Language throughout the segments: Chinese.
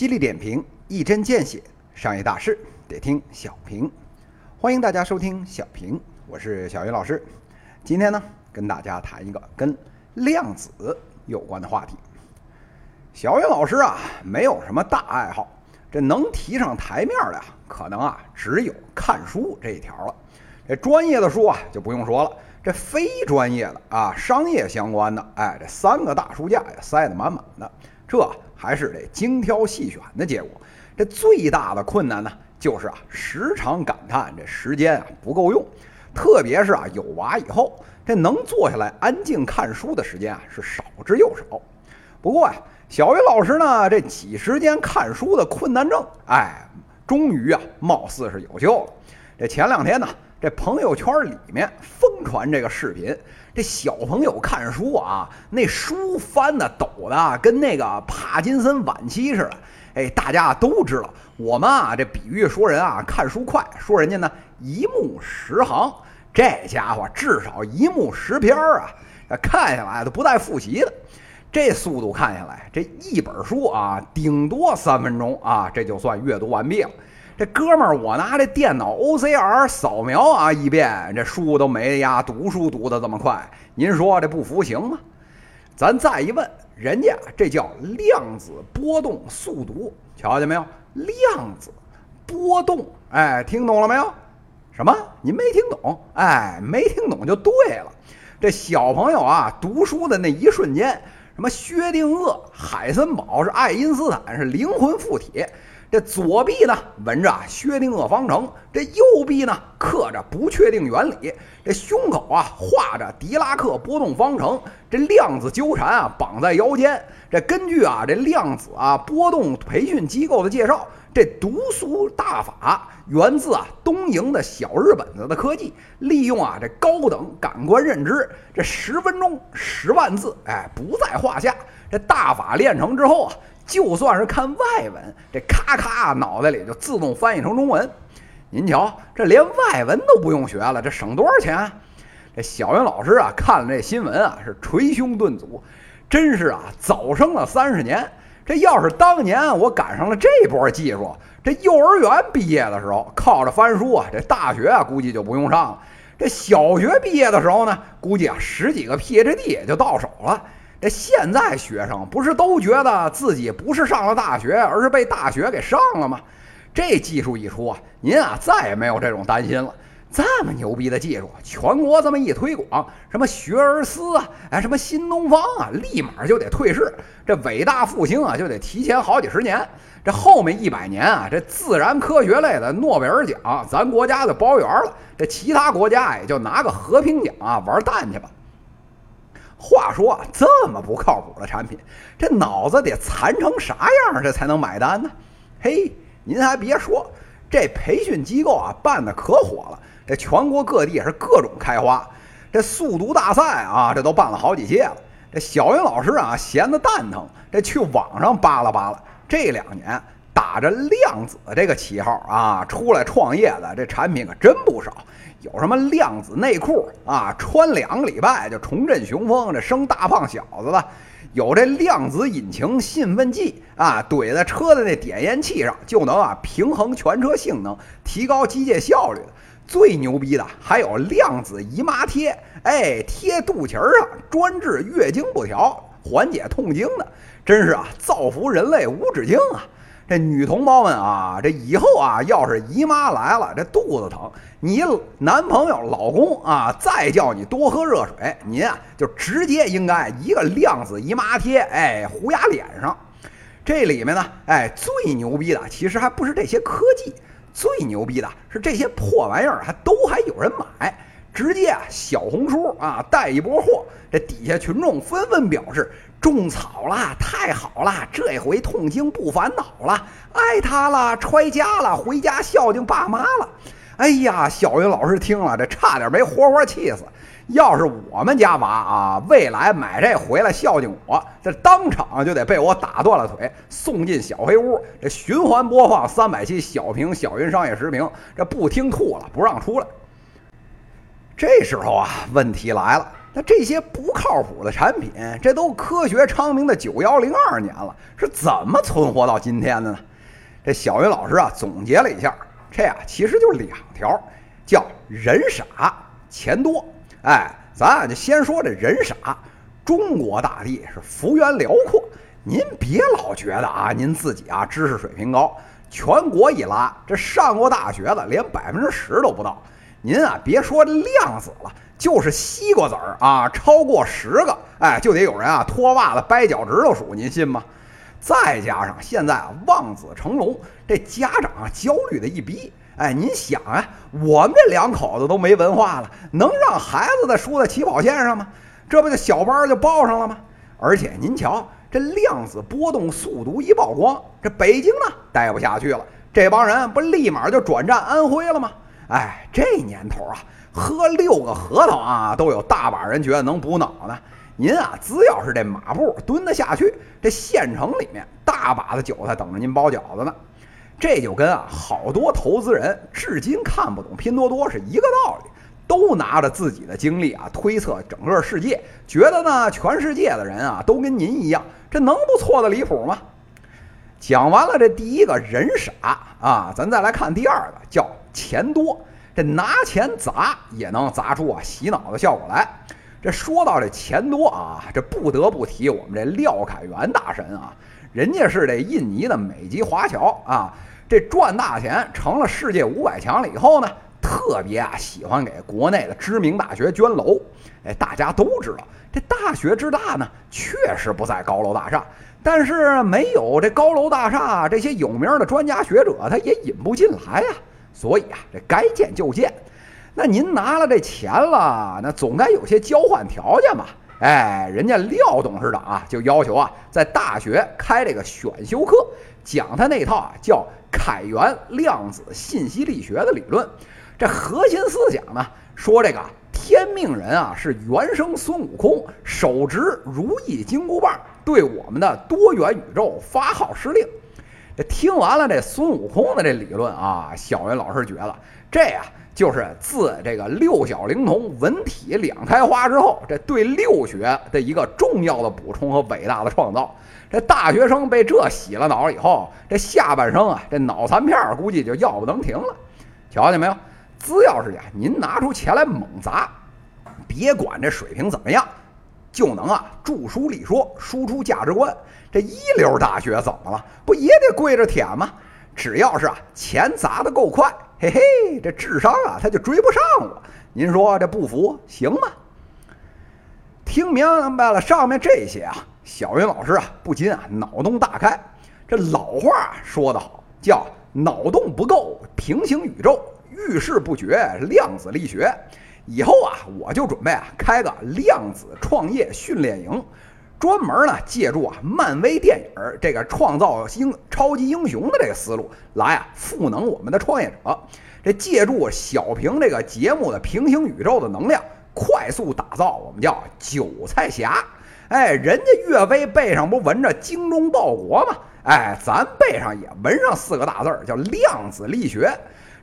犀利点评，一针见血，商业大事得听小平。欢迎大家收听小平，我是小云老师。今天呢，跟大家谈一个跟量子有关的话题。小云老师啊，没有什么大爱好，这能提上台面的呀，可能啊，只有看书这一条了。这专业的书啊，就不用说了。这非专业的啊，商业相关的，哎，这三个大书架也塞得满满的，这还是得精挑细选的结果。这最大的困难呢，就是啊，时常感叹这时间啊不够用，特别是啊有娃以后，这能坐下来安静看书的时间啊是少之又少。不过呀，小云老师呢，这挤时间看书的困难症，哎，终于啊，貌似是有救了。这前两天呢。这朋友圈里面疯传这个视频，这小朋友看书啊，那书翻的抖的跟那个帕金森晚期似的。哎，大家都知道，我们啊这比喻说人啊看书快，说人家呢一目十行。这家伙至少一目十篇啊，看下来都不带复习的。这速度看下来，这一本书啊，顶多三分钟啊，这就算阅读完毕了。这哥们儿，我拿这电脑 OCR 扫描啊一遍，这书都没呀读书读的这么快。您说这不服行吗？咱再一问，人家这叫量子波动速读，瞧见没有？量子波动，哎，听懂了没有？什么？您没听懂？哎，没听懂就对了。这小朋友啊，读书的那一瞬间，什么薛定谔、海森堡是爱因斯坦是灵魂附体。这左臂呢纹着薛定谔方程，这右臂呢刻着不确定原理，这胸口啊画着狄拉克波动方程，这量子纠缠啊绑在腰间。这根据啊这量子啊波动培训机构的介绍，这读书大法源自啊东瀛的小日本子的科技，利用啊这高等感官认知，这十分钟十万字，哎不在话下。这大法练成之后啊。就算是看外文，这咔咔脑袋里就自动翻译成中文。您瞧，这连外文都不用学了，这省多少钱？啊这小云老师啊，看了这新闻啊，是捶胸顿足，真是啊，早生了三十年。这要是当年我赶上了这波技术，这幼儿园毕业的时候靠着翻书啊，这大学啊估计就不用上了。这小学毕业的时候呢，估计啊十几个 PhD 也就到手了。这现在学生不是都觉得自己不是上了大学，而是被大学给上了吗？这技术一出啊，您啊再也没有这种担心了。这么牛逼的技术，全国这么一推广，什么学而思啊，哎，什么新东方啊，立马就得退市。这伟大复兴啊，就得提前好几十年。这后面一百年啊，这自然科学类的诺贝尔奖，咱国家就包圆了。这其他国家也就拿个和平奖啊，玩蛋去吧。话说啊，这么不靠谱的产品，这脑子得残成啥样，这才能买单呢？嘿，您还别说，这培训机构啊办的可火了，这全国各地也是各种开花。这速读大赛啊，这都办了好几届了。这小云老师啊，闲得蛋疼，这去网上扒拉扒拉，这两年打着量子这个旗号啊，出来创业的这产品可真不少。有什么量子内裤啊，穿两个礼拜就重振雄风，这生大胖小子的；有这量子引擎兴奋剂啊，怼在车的那点烟器上就能啊平衡全车性能，提高机械效率。最牛逼的还有量子姨妈贴，哎，贴肚脐上专治月经不调、缓解痛经的，真是啊造福人类无止境啊！这女同胞们啊，这以后啊，要是姨妈来了，这肚子疼，你男朋友、老公啊，再叫你多喝热水，您啊，就直接应该一个量子姨妈贴，哎，糊牙脸上。这里面呢，哎，最牛逼的其实还不是这些科技，最牛逼的是这些破玩意儿还都还有人买，直接啊，小红书啊带一波货，这底下群众纷纷表示。种草了，太好了！这回痛经不烦恼了，爱他了，揣家了，回家孝敬爸妈了。哎呀，小云老师听了，这差点没活活气死。要是我们家娃啊，未来买这回来孝敬我，这当场就得被我打断了腿，送进小黑屋，这循环播放三百期小平小云商业时评，这不听吐了，不让出来。这时候啊，问题来了。那这些不靠谱的产品，这都科学昌明的九幺零二年了，是怎么存活到今天的呢？这小云老师啊总结了一下，这呀其实就是两条，叫人傻钱多。哎，咱啊就先说这人傻。中国大地是幅员辽阔，您别老觉得啊，您自己啊知识水平高。全国一拉，这上过大学的连百分之十都不到。您啊别说量子了，就是西瓜籽儿啊，超过十个，哎，就得有人啊脱袜子掰脚趾头数，您信吗？再加上现在啊望子成龙，这家长啊焦虑的一逼。哎，您想啊，我们这两口子都没文化了，能让孩子再输在起跑线上吗？这不就小班就报上了吗？而且您瞧，这量子波动速度一曝光，这北京呢待不下去了，这帮人不立马就转战安徽了吗？哎，这年头啊，喝六个核桃啊，都有大把人觉得能补脑呢。您啊，只要是这马步蹲得下去，这县城里面大把的韭菜等着您包饺子呢。这就跟啊好多投资人至今看不懂拼多多是一个道理。都拿着自己的经历啊推测整个世界，觉得呢全世界的人啊都跟您一样，这能不错的离谱吗？讲完了这第一个人傻啊，咱再来看第二个，叫钱多。这拿钱砸也能砸出啊洗脑的效果来。这说到这钱多啊，这不得不提我们这廖凯元大神啊，人家是这印尼的美籍华侨啊，这赚大钱成了世界五百强了以后呢。特别啊，喜欢给国内的知名大学捐楼。哎，大家都知道，这大学之大呢，确实不在高楼大厦。但是没有这高楼大厦，这些有名的专家学者他也引不进来呀。所以啊，这该建就建。那您拿了这钱了，那总该有些交换条件吧？哎，人家廖董事长啊，就要求啊，在大学开这个选修课，讲他那套啊叫凯源量子信息力学的理论。这核心思想呢，说这个天命人啊是原生孙悟空，手执如意金箍棒，对我们的多元宇宙发号施令。听完了这孙悟空的这理论啊，小云老师觉得这呀就是自这个六小龄童文体两开花之后，这对六学的一个重要的补充和伟大的创造。这大学生被这洗了脑以后，这下半生啊，这脑残片估计就要不能停了。瞧见没有？只要是呀，您拿出钱来猛砸，别管这水平怎么样，就能啊著书立说，输出价值观。这一流大学怎么了？不也得跪着舔吗？只要是啊钱砸得够快，嘿嘿，这智商啊他就追不上我。您说这不服行吗？听明白了上面这些啊，小云老师啊不禁啊脑洞大开。这老话说得好，叫脑洞不够，平行宇宙。遇事不决，量子力学。以后啊，我就准备啊开个量子创业训练营，专门呢借助啊漫威电影这个创造英超级英雄的这个思路来啊赋能我们的创业者。这借助小平这个节目的平行宇宙的能量，快速打造我们叫韭菜侠。哎，人家岳飞背上不纹着精忠报国吗？哎，咱背上也纹上四个大字儿，叫量子力学。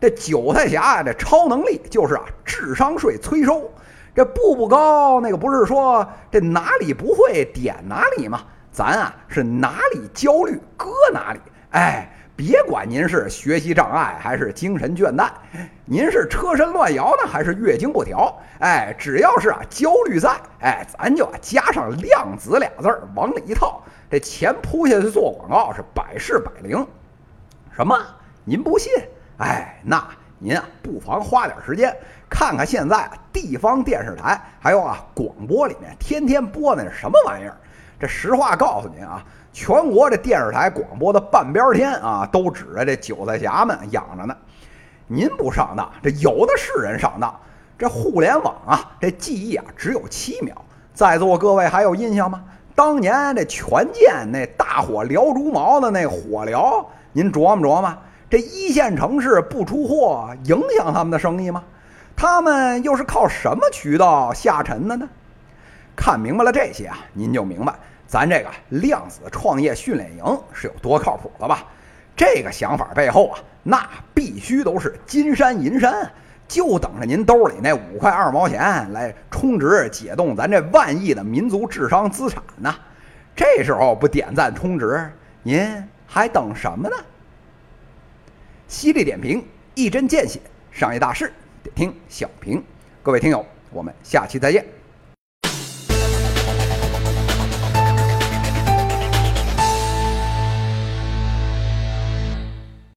这韭菜侠啊，这超能力就是啊，智商税催收。这步步高，那个不是说这哪里不会点哪里吗？咱啊是哪里焦虑搁哪里。哎，别管您是学习障碍还是精神倦怠，您是车身乱摇呢还是月经不调，哎，只要是啊焦虑在，哎，咱就啊加上量子俩字儿往里一套，这钱扑下去做广告是百试百灵。什么？您不信？哎，那您啊，不妨花点时间看看现在地方电视台还有啊广播里面天天播的是什么玩意儿。这实话告诉您啊，全国这电视台广播的半边天啊，都指着这韭菜侠们养着呢。您不上当，这有的是人上当。这互联网啊，这记忆啊只有七秒。在座各位还有印象吗？当年这权健那大火燎猪毛的那火燎，您琢磨琢磨。这一线城市不出货，影响他们的生意吗？他们又是靠什么渠道下沉的呢？看明白了这些啊，您就明白咱这个量子创业训练营是有多靠谱了吧？这个想法背后啊，那必须都是金山银山，就等着您兜里那五块二毛钱来充值解冻咱这万亿的民族智商资产呢。这时候不点赞充值，您还等什么呢？犀利点评，一针见血，商业大事得听小平。各位听友，我们下期再见。